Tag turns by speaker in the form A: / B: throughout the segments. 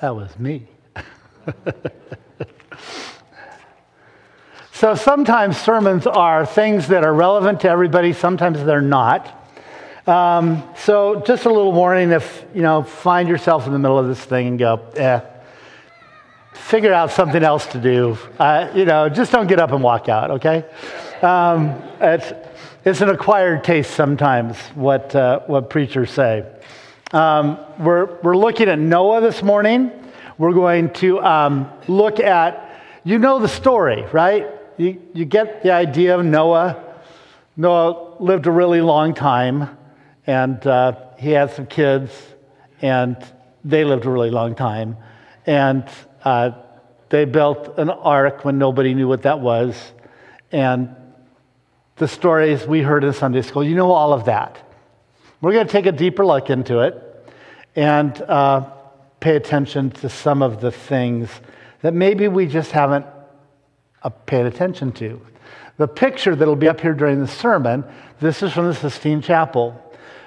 A: That was me. so sometimes sermons are things that are relevant to everybody, sometimes they're not. Um, so just a little warning if you know find yourself in the middle of this thing and go, eh, figure out something else to do. Uh, you know, just don't get up and walk out, okay? Um, it's, it's an acquired taste sometimes, what, uh, what preachers say. Um, we're, we're looking at Noah this morning. We're going to um, look at, you know the story, right? You, you get the idea of Noah. Noah lived a really long time, and uh, he had some kids, and they lived a really long time. And uh, they built an ark when nobody knew what that was. And the stories we heard in Sunday school, you know all of that. We're going to take a deeper look into it and uh, pay attention to some of the things that maybe we just haven't uh, paid attention to. The picture that'll be up here during the sermon, this is from the Sistine Chapel.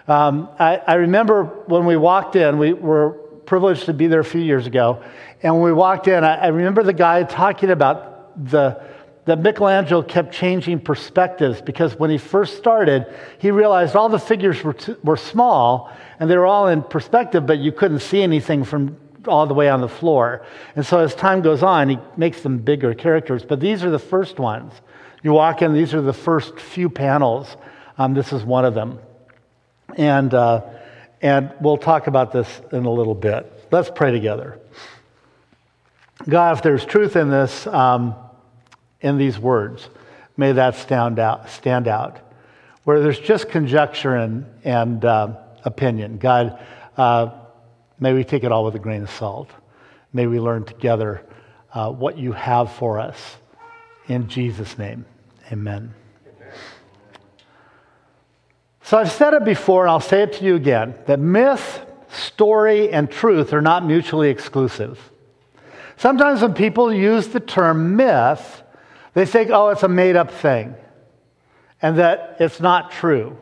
A: Um, I, I, remember when we walked in, we were privileged to be there a few years ago, and when we walked in, I, I remember the guy talking about the that Michelangelo kept changing perspectives because when he first started, he realized all the figures were, were small and they were all in perspective, but you couldn't see anything from all the way on the floor. And so as time goes on, he makes them bigger characters. But these are the first ones. You walk in, these are the first few panels. Um, this is one of them. And, uh, and we'll talk about this in a little bit. Let's pray together. God, if there's truth in this, um, in these words. May that stand out. Stand out. Where there's just conjecture and, and uh, opinion, God, uh, may we take it all with a grain of salt. May we learn together uh, what you have for us. In Jesus' name, amen. So I've said it before, and I'll say it to you again that myth, story, and truth are not mutually exclusive. Sometimes when people use the term myth, they think, oh, it's a made up thing and that it's not true.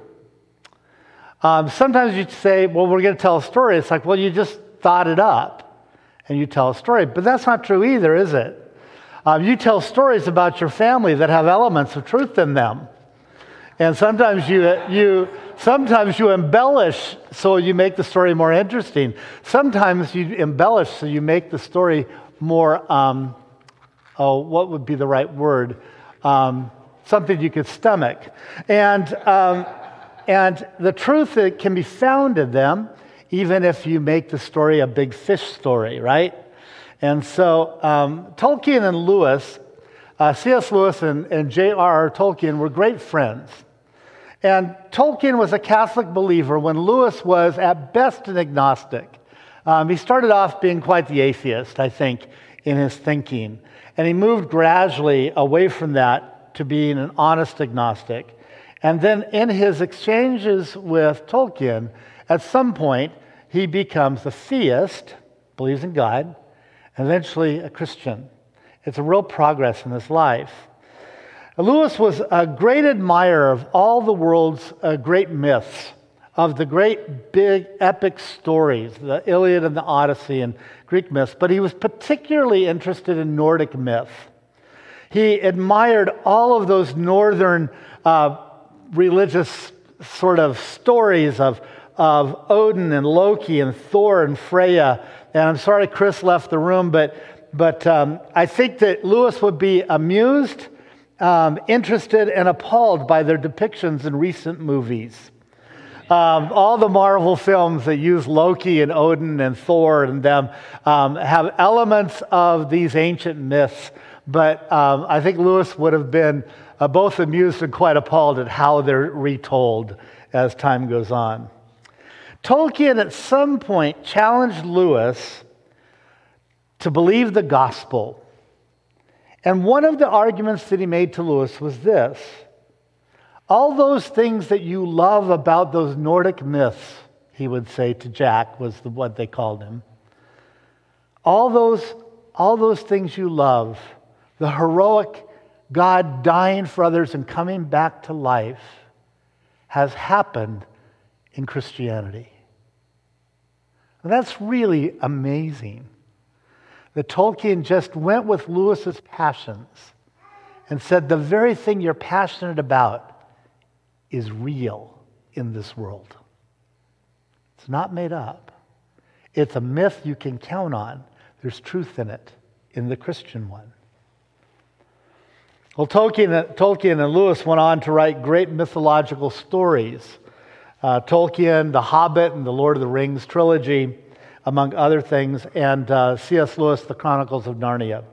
A: Um, sometimes you say, well, we're going to tell a story. It's like, well, you just thought it up and you tell a story. But that's not true either, is it? Um, you tell stories about your family that have elements of truth in them. And sometimes you, you, sometimes you embellish so you make the story more interesting. Sometimes you embellish so you make the story more um, oh, what would be the right word? Um, something you could stomach. And, um, and the truth that can be found in them, even if you make the story a big fish story, right? And so um, Tolkien and Lewis, uh, C.S. Lewis and, and J.R.R. Tolkien were great friends. And Tolkien was a Catholic believer when Lewis was at best an agnostic. Um, he started off being quite the atheist, I think, in his thinking. And he moved gradually away from that to being an honest agnostic. And then in his exchanges with Tolkien, at some point, he becomes a theist, believes in God, and eventually a Christian. It's a real progress in his life. Lewis was a great admirer of all the world's uh, great myths of the great big epic stories, the Iliad and the Odyssey and Greek myths, but he was particularly interested in Nordic myth. He admired all of those northern uh, religious sort of stories of, of Odin and Loki and Thor and Freya. And I'm sorry Chris left the room, but, but um, I think that Lewis would be amused, um, interested, and appalled by their depictions in recent movies. Um, all the Marvel films that use Loki and Odin and Thor and them um, have elements of these ancient myths, but um, I think Lewis would have been uh, both amused and quite appalled at how they're retold as time goes on. Tolkien at some point challenged Lewis to believe the gospel. And one of the arguments that he made to Lewis was this all those things that you love about those Nordic myths, he would say to Jack, was the, what they called him. All those, all those things you love, the heroic God dying for others and coming back to life, has happened in Christianity. And that's really amazing. that Tolkien just went with Lewis's passions and said, The very thing you're passionate about is real in this world. It's not made up, it's a myth you can count on. There's truth in it, in the Christian one. Well, Tolkien, Tolkien and Lewis went on to write great mythological stories. Uh, Tolkien, The Hobbit, and The Lord of the Rings trilogy, among other things, and uh, C.S. Lewis, The Chronicles of Narnia.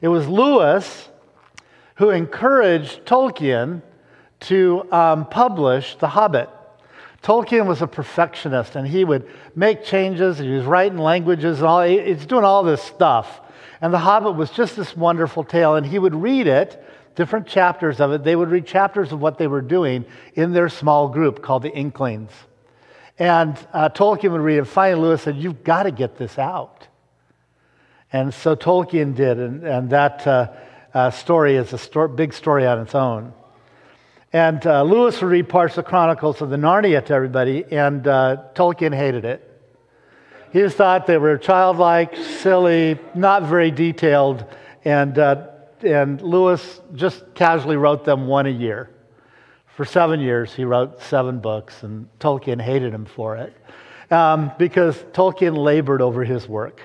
A: It was Lewis who encouraged Tolkien to um, publish The Hobbit. Tolkien was a perfectionist and he would make changes. He was writing languages and all. He's doing all this stuff. And The Hobbit was just this wonderful tale. And he would read it, different chapters of it. They would read chapters of what they were doing in their small group called the Inklings. And uh, Tolkien would read it. Finally, Lewis said, You've got to get this out. And so Tolkien did. And, and that. Uh, uh, story is a story, big story on its own. And uh, Lewis would read parts of the Chronicles of the Narnia to everybody, and uh, Tolkien hated it. He just thought they were childlike, silly, not very detailed, and, uh, and Lewis just casually wrote them one a year. For seven years, he wrote seven books, and Tolkien hated him for it um, because Tolkien labored over his work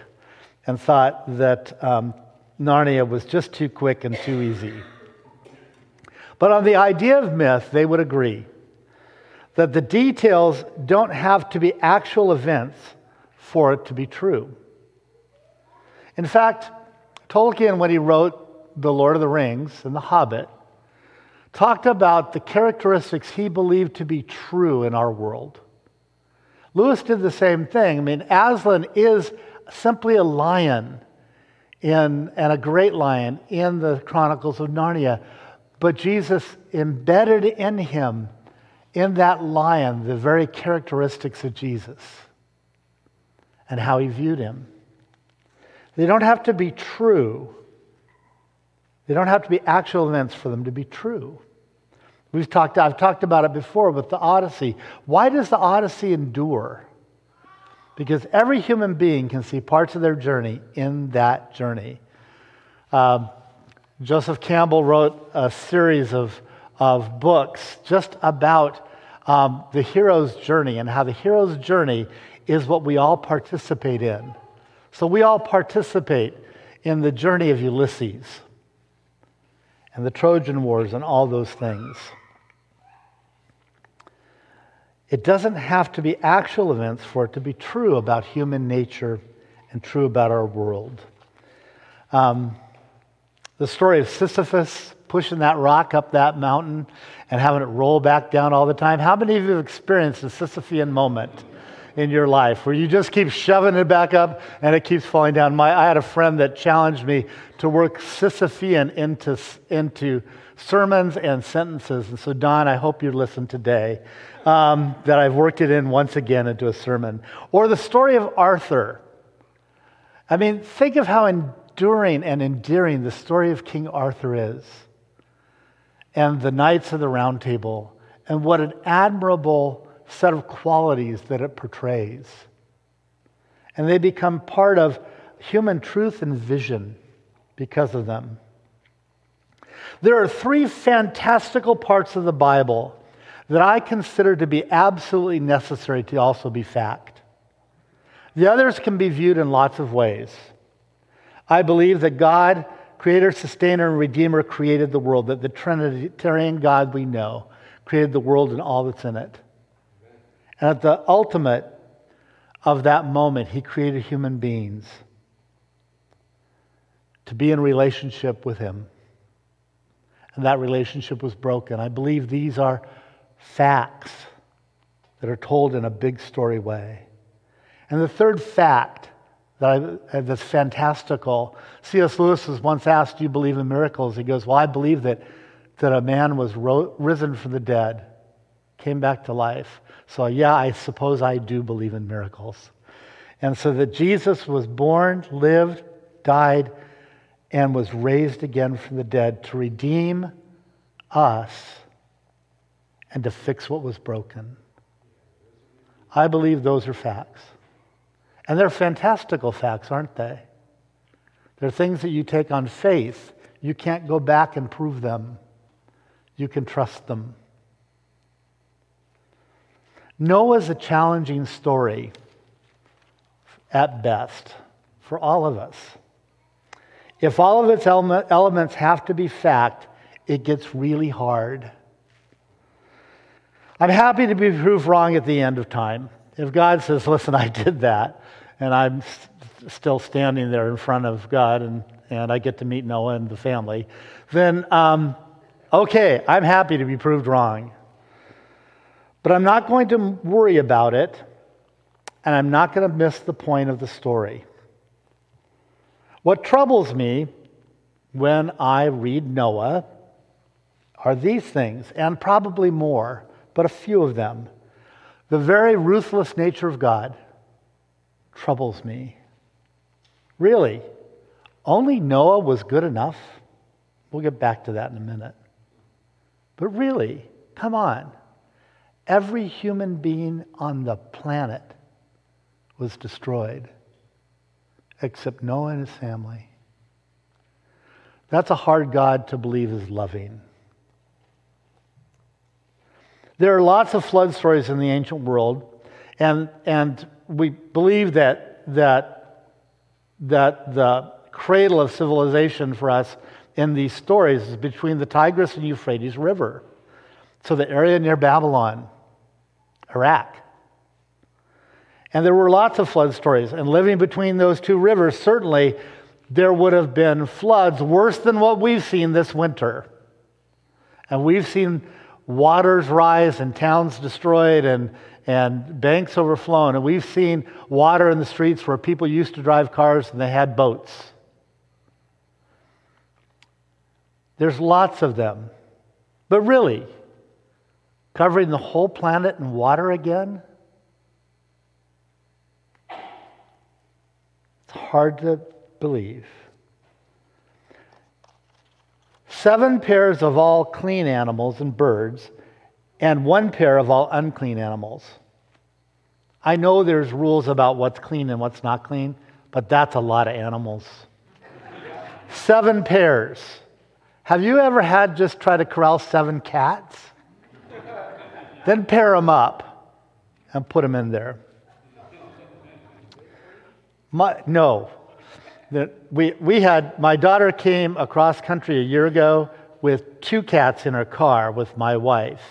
A: and thought that um, Narnia was just too quick and too easy. But on the idea of myth, they would agree that the details don't have to be actual events for it to be true. In fact, Tolkien, when he wrote The Lord of the Rings and The Hobbit, talked about the characteristics he believed to be true in our world. Lewis did the same thing. I mean, Aslan is simply a lion in, and a great lion in the Chronicles of Narnia. But Jesus embedded in him, in that lion, the very characteristics of Jesus and how he viewed him. They don't have to be true. They don't have to be actual events for them to be true. We've talked, I've talked about it before with the Odyssey. Why does the Odyssey endure? because every human being can see parts of their journey in that journey. Um, Joseph Campbell wrote a series of, of books just about um, the hero's journey and how the hero's journey is what we all participate in. So we all participate in the journey of Ulysses and the Trojan Wars and all those things. It doesn't have to be actual events for it to be true about human nature and true about our world. Um, the story of Sisyphus pushing that rock up that mountain and having it roll back down all the time. How many of you have experienced a Sisyphean moment in your life where you just keep shoving it back up and it keeps falling down? My, I had a friend that challenged me to work Sisyphean into, into sermons and sentences. And so, Don, I hope you listen today um, that I've worked it in once again into a sermon. Or the story of Arthur. I mean, think of how enduring and endearing the story of King Arthur is, and the Knights of the Round Table, and what an admirable set of qualities that it portrays. And they become part of human truth and vision because of them. There are three fantastical parts of the Bible that I consider to be absolutely necessary to also be fact. The others can be viewed in lots of ways. I believe that God, creator, sustainer, and redeemer, created the world, that the Trinitarian God we know created the world and all that's in it. And at the ultimate of that moment, he created human beings to be in relationship with him. And that relationship was broken. I believe these are facts that are told in a big story way. And the third fact that I, uh, that's fantastical, C.S. Lewis was once asked, Do you believe in miracles? He goes, Well, I believe that, that a man was ro- risen from the dead, came back to life. So, yeah, I suppose I do believe in miracles. And so that Jesus was born, lived, died, and was raised again from the dead to redeem us and to fix what was broken. I believe those are facts. And they're fantastical facts, aren't they? They're things that you take on faith. You can't go back and prove them. You can trust them. Noah's a challenging story at best for all of us. If all of its elements have to be fact, it gets really hard. I'm happy to be proved wrong at the end of time. If God says, listen, I did that, and I'm st- still standing there in front of God and, and I get to meet Noah and the family, then um, okay, I'm happy to be proved wrong. But I'm not going to worry about it, and I'm not going to miss the point of the story. What troubles me when I read Noah are these things, and probably more, but a few of them. The very ruthless nature of God troubles me. Really, only Noah was good enough? We'll get back to that in a minute. But really, come on. Every human being on the planet was destroyed except Noah and his family. That's a hard God to believe is loving. There are lots of flood stories in the ancient world, and, and we believe that, that, that the cradle of civilization for us in these stories is between the Tigris and Euphrates River. So the area near Babylon, Iraq. And there were lots of flood stories. And living between those two rivers, certainly there would have been floods worse than what we've seen this winter. And we've seen waters rise and towns destroyed and, and banks overflown. And we've seen water in the streets where people used to drive cars and they had boats. There's lots of them. But really, covering the whole planet in water again? It's hard to believe. seven pairs of all clean animals and birds, and one pair of all unclean animals. I know there's rules about what's clean and what's not clean, but that's a lot of animals. seven pairs. Have you ever had just try to corral seven cats? then pair them up and put them in there. My, no, that we, we had, my daughter came across country a year ago with two cats in her car with my wife.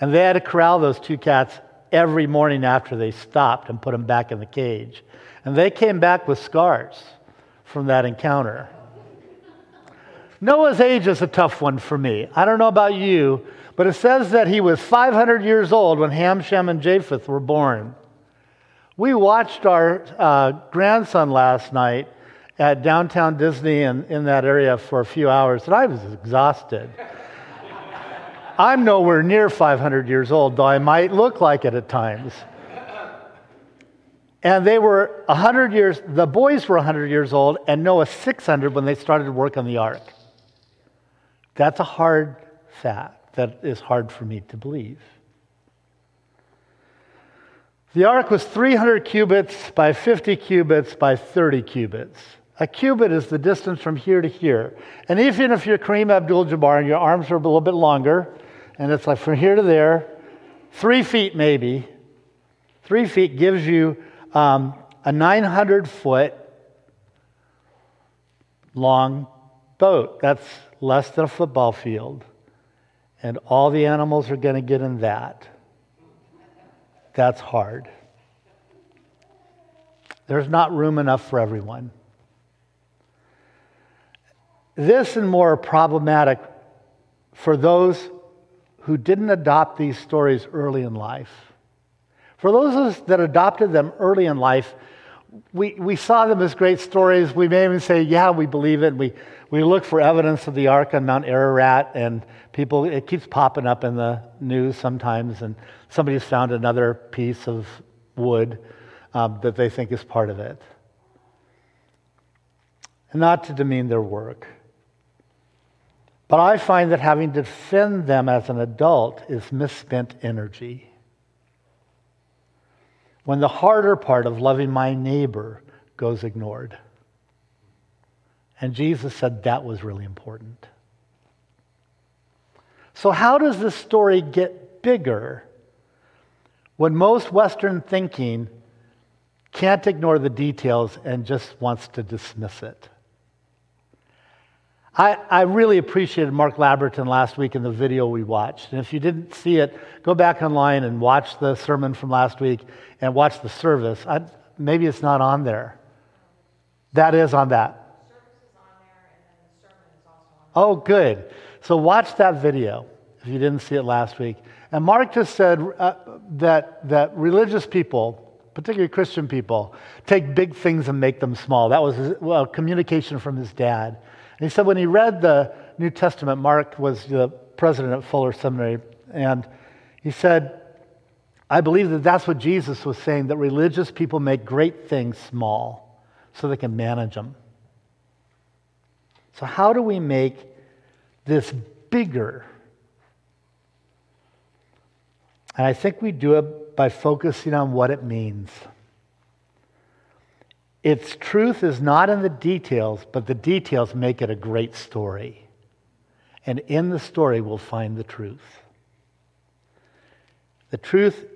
A: And they had to corral those two cats every morning after they stopped and put them back in the cage. And they came back with scars from that encounter. Noah's age is a tough one for me. I don't know about you, but it says that he was 500 years old when Ham, Shem, and Japheth were born. We watched our uh, grandson last night at downtown Disney and in that area for a few hours, and I was exhausted. I'm nowhere near 500 years old, though I might look like it at times. And they were 100 years, the boys were 100 years old, and Noah 600 when they started to work on the ark. That's a hard fact that is hard for me to believe. The ark was 300 cubits by 50 cubits by 30 cubits. A cubit is the distance from here to here. And even if you're Kareem Abdul Jabbar and your arms are a little bit longer, and it's like from here to there, three feet maybe, three feet gives you um, a 900 foot long boat. That's less than a football field. And all the animals are going to get in that. That's hard. There's not room enough for everyone. This and more are problematic for those who didn't adopt these stories early in life. For those of us that adopted them early in life, we, we saw them as great stories. We may even say, yeah, we believe it. We, we look for evidence of the ark on Mount Ararat, and people, it keeps popping up in the news sometimes, and somebody's found another piece of wood um, that they think is part of it. And not to demean their work. But I find that having to defend them as an adult is misspent energy. When the harder part of loving my neighbor goes ignored. And Jesus said that was really important. So, how does this story get bigger when most Western thinking can't ignore the details and just wants to dismiss it? I, I, really appreciated Mark Labberton last week in the video we watched. And if you didn't see it, go back online and watch the sermon from last week and watch the service. I, maybe it's not on there. That is on that. Oh, good. So watch that video if you didn't see it last week. And Mark just said uh, that, that religious people, particularly Christian people, take big things and make them small. That was his, well, communication from his dad. And he said when he read the New Testament, Mark was the president at Fuller Seminary, and he said, I believe that that's what Jesus was saying, that religious people make great things small so they can manage them. So, how do we make this bigger? And I think we do it by focusing on what it means. Its truth is not in the details, but the details make it a great story. And in the story, we'll find the truth. The truth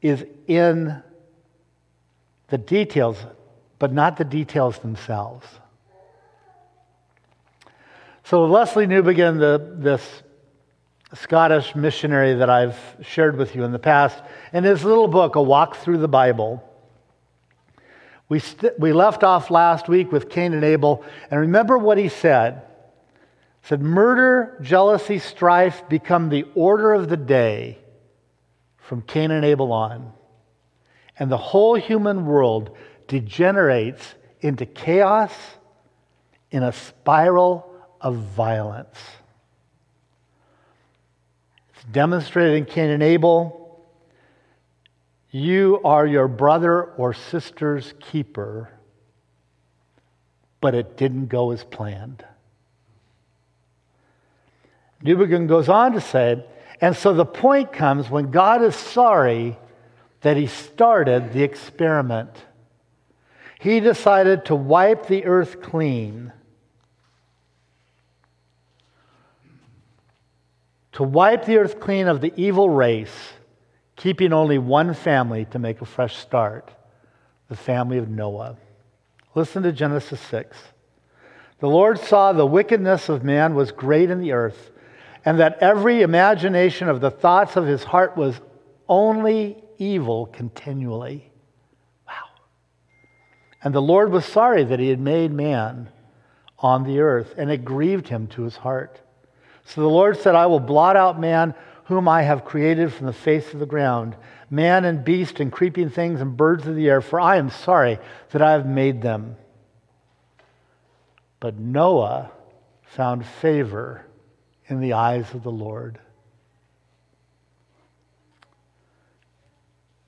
A: is in the details, but not the details themselves. So Lesslie Newbigin, the, this Scottish missionary that I've shared with you in the past, in his little book, A Walk Through the Bible, we, st- we left off last week with Cain and Abel, and remember what he said. He said, Murder, jealousy, strife become the order of the day from Cain and Abel on. And the whole human world degenerates into chaos in a spiral of violence. It's demonstrated in Cain and Abel. You are your brother or sister's keeper, but it didn't go as planned. Newbigin goes on to say, and so the point comes when God is sorry that he started the experiment. He decided to wipe the earth clean to wipe the earth clean of the evil race, keeping only one family to make a fresh start the family of Noah. Listen to Genesis 6. The Lord saw the wickedness of man was great in the earth, and that every imagination of the thoughts of his heart was only evil continually. Wow. And the Lord was sorry that he had made man on the earth, and it grieved him to his heart. So the Lord said, I will blot out man whom I have created from the face of the ground, man and beast and creeping things and birds of the air, for I am sorry that I have made them. But Noah found favor in the eyes of the Lord.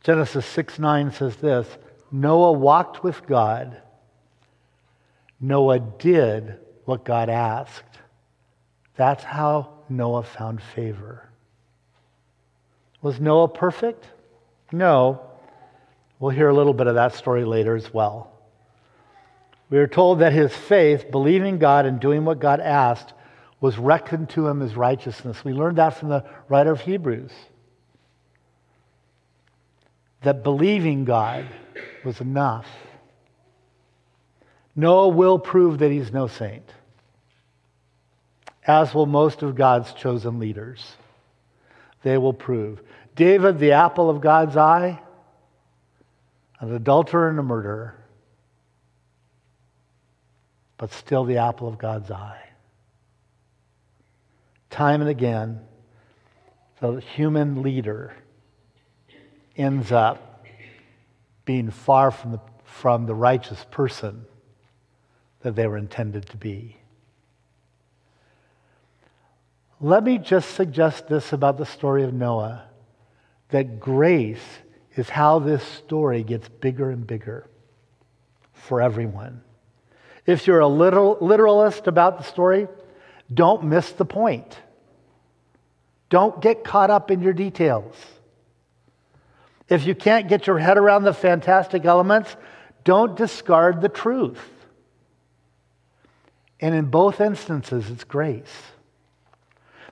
A: Genesis 6 9 says this Noah walked with God. Noah did what God asked. That's how Noah found favor. Was Noah perfect? No. We'll hear a little bit of that story later as well. We are told that his faith, believing God and doing what God asked, was reckoned to him as righteousness. We learned that from the writer of Hebrews. That believing God was enough. Noah will prove that he's no saint as will most of God's chosen leaders. They will prove. David, the apple of God's eye, an adulterer and a murderer, but still the apple of God's eye. Time and again, the human leader ends up being far from the, from the righteous person that they were intended to be. Let me just suggest this about the story of Noah that grace is how this story gets bigger and bigger for everyone. If you're a literal, literalist about the story, don't miss the point. Don't get caught up in your details. If you can't get your head around the fantastic elements, don't discard the truth. And in both instances, it's grace.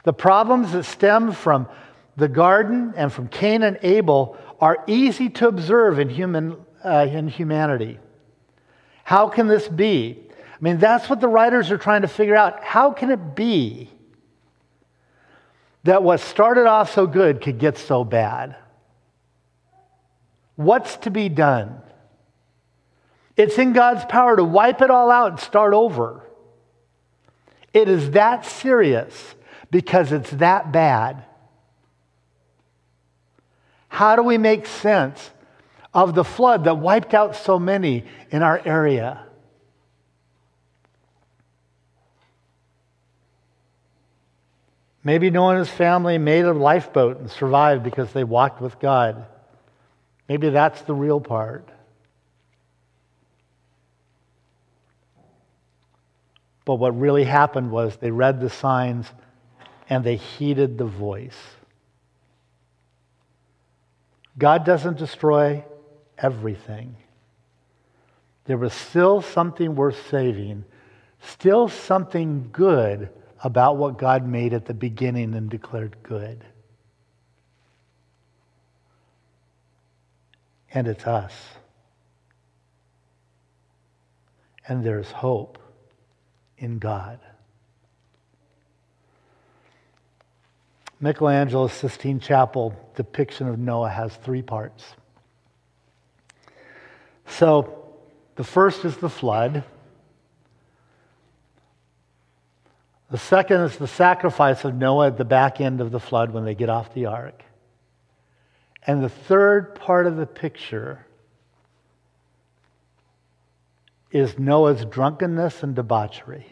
A: The problems that stem from the garden and from Cain and Abel are easy to observe in, human, uh, in humanity. How can this be? I mean, that's what the writers are trying to figure out. How can it be that what started off so good could get so bad? What's to be done? It's in God's power to wipe it all out and start over. It is that serious because it's that bad. How do we make sense of the flood that wiped out so many in our area? Maybe Noah and his family made a lifeboat and survived because they walked with God. Maybe that's the real part. But what really happened was they read the signs and they heeded the voice. God doesn't destroy everything. There was still something worth saving, still something good about what God made at the beginning and declared good. And it's us. And there's hope in God. Michelangelo's Sistine Chapel depiction of Noah has three parts. So, the first is the flood. The second is the sacrifice of Noah at the back end of the flood when they get off the ark. And the third part of the picture is Noah's drunkenness and debauchery.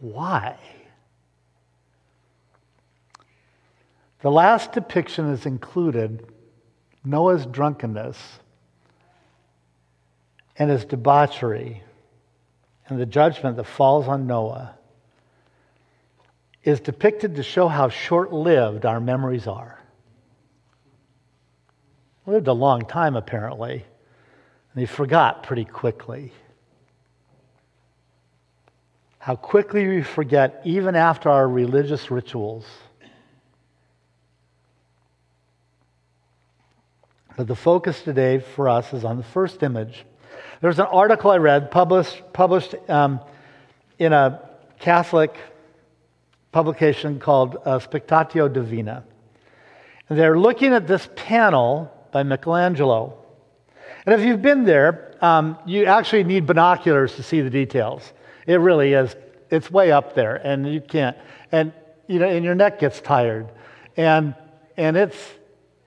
A: Why? The last depiction is included Noah's drunkenness and his debauchery and the judgment that falls on Noah is depicted to show how short lived our memories are. Lived a long time, apparently, and he forgot pretty quickly. How quickly we forget, even after our religious rituals. But the focus today for us is on the first image. There's an article I read published, published um, in a Catholic publication called uh, Spectatio Divina. And they're looking at this panel by Michelangelo. And if you've been there, um, you actually need binoculars to see the details. It really is. It's way up there, and you can't. And you know, and your neck gets tired, and and it's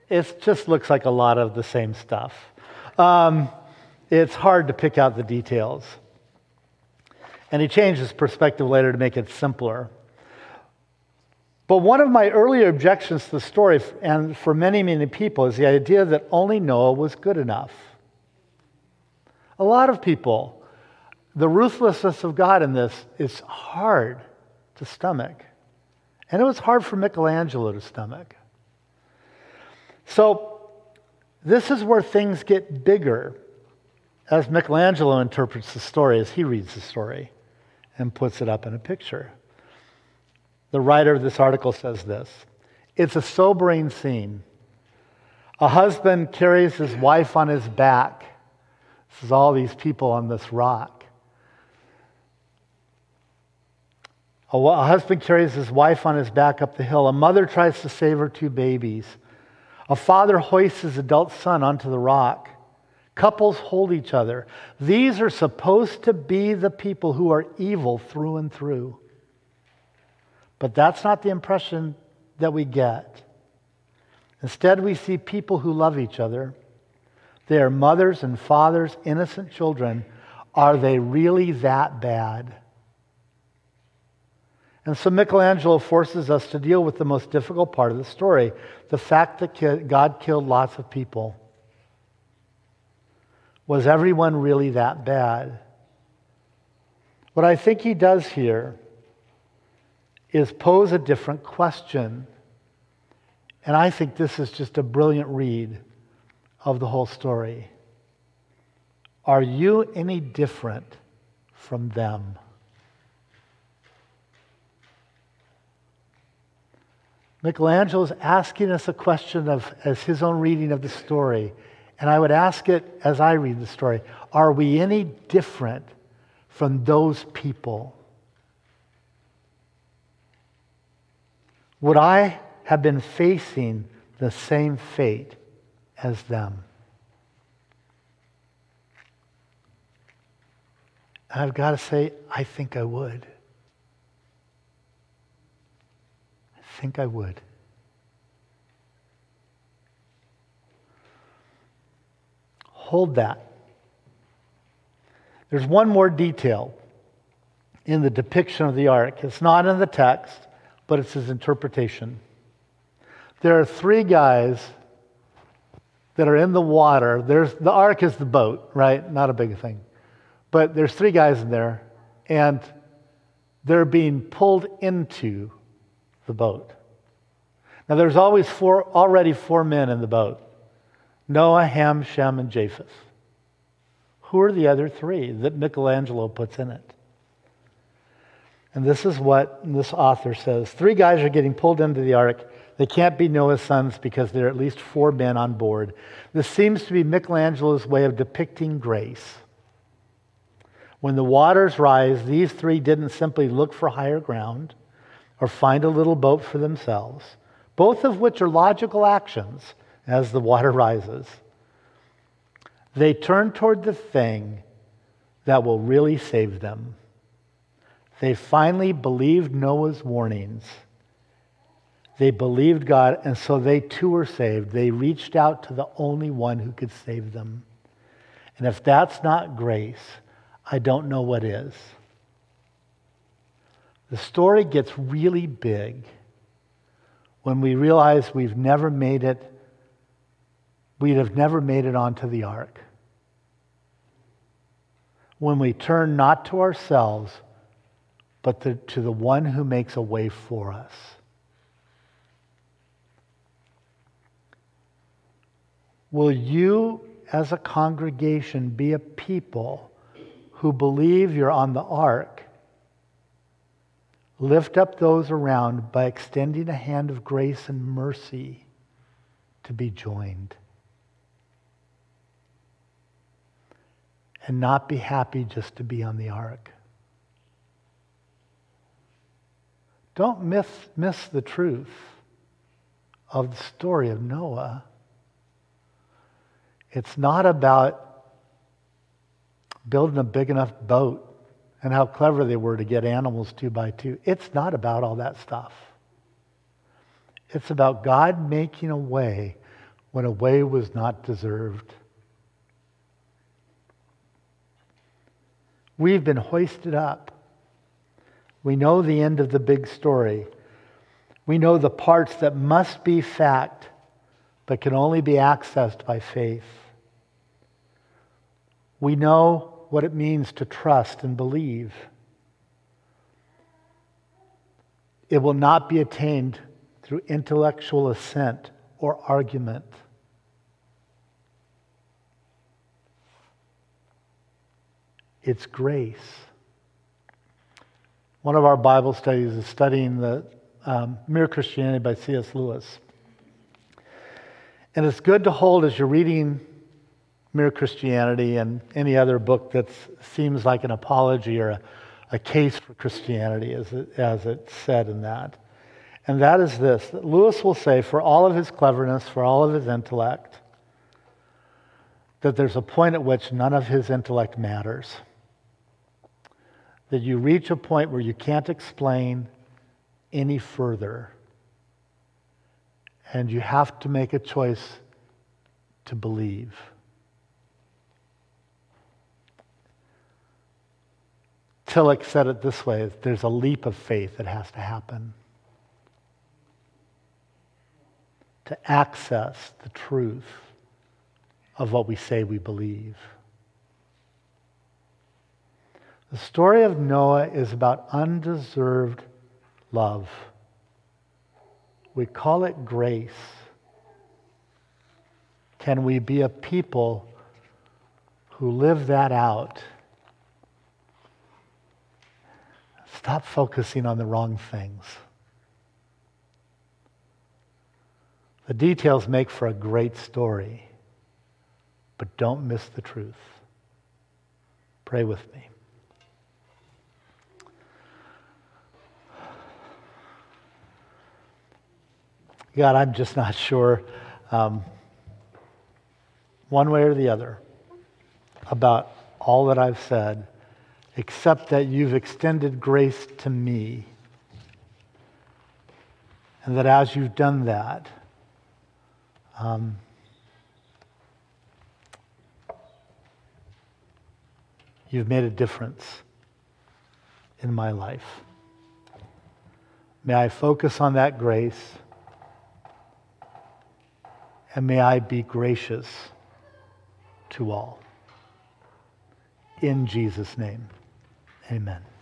A: it just looks like a lot of the same stuff. Um, it's hard to pick out the details. And he changed his perspective later to make it simpler. But one of my earlier objections to the story, and for many, many people, is the idea that only Noah was good enough. A lot of people, the ruthlessness of God in this is hard to stomach. And it was hard for Michelangelo to stomach. So, this is where things get bigger as Michelangelo interprets the story, as he reads the story and puts it up in a picture. The writer of this article says this It's a sobering scene. A husband carries his wife on his back. This is all these people on this rock. A husband carries his wife on his back up the hill. A mother tries to save her two babies. A father hoists his adult son onto the rock. Couples hold each other. These are supposed to be the people who are evil through and through. But that's not the impression that we get. Instead, we see people who love each other. They are mothers and fathers, innocent children. Are they really that bad? And so Michelangelo forces us to deal with the most difficult part of the story the fact that God killed lots of people. Was everyone really that bad? What I think he does here is pose a different question. And I think this is just a brilliant read of the whole story. Are you any different from them. Michelangelo is asking us a question of, as his own reading of the story. And I would ask it as I read the story Are we any different from those people? Would I have been facing the same fate as them? And I've got to say, I think I would. I think I would. Hold that. There's one more detail in the depiction of the ark. It's not in the text, but it's his interpretation. There are three guys that are in the water. There's, the ark is the boat, right? Not a big thing. But there's three guys in there, and they're being pulled into the boat. Now, there's always four, already four men in the boat Noah, Ham, Shem, and Japheth. Who are the other three that Michelangelo puts in it? And this is what this author says Three guys are getting pulled into the ark. They can't be Noah's sons because there are at least four men on board. This seems to be Michelangelo's way of depicting grace. When the waters rise, these three didn't simply look for higher ground or find a little boat for themselves, both of which are logical actions as the water rises. They turn toward the thing that will really save them. They finally believed Noah's warnings. They believed God, and so they too were saved. They reached out to the only one who could save them. And if that's not grace, I don't know what is. The story gets really big when we realize we've never made it, we'd have never made it onto the ark. When we turn not to ourselves, but the, to the one who makes a way for us. Will you, as a congregation, be a people who believe you're on the ark? Lift up those around by extending a hand of grace and mercy to be joined. And not be happy just to be on the ark. Don't miss, miss the truth of the story of Noah. It's not about building a big enough boat and how clever they were to get animals two by two. It's not about all that stuff. It's about God making a way when a way was not deserved. We've been hoisted up we know the end of the big story. We know the parts that must be fact, but can only be accessed by faith. We know what it means to trust and believe. It will not be attained through intellectual assent or argument. It's grace. One of our Bible studies is studying the um, Mere Christianity by C.S. Lewis. And it's good to hold as you're reading Mere Christianity and any other book that seems like an apology or a, a case for Christianity, as, it, as it's said in that. And that is this that Lewis will say, for all of his cleverness, for all of his intellect, that there's a point at which none of his intellect matters that you reach a point where you can't explain any further. And you have to make a choice to believe. Tillich said it this way there's a leap of faith that has to happen to access the truth of what we say we believe. The story of Noah is about undeserved love. We call it grace. Can we be a people who live that out Stop focusing on the wrong things. The details make for a great story, but don't miss the truth. Pray with me. God, I'm just not sure um, one way or the other about all that I've said, except that you've extended grace to me. And that as you've done that, um, you've made a difference in my life. May I focus on that grace and may I be gracious to all. In Jesus' name, amen.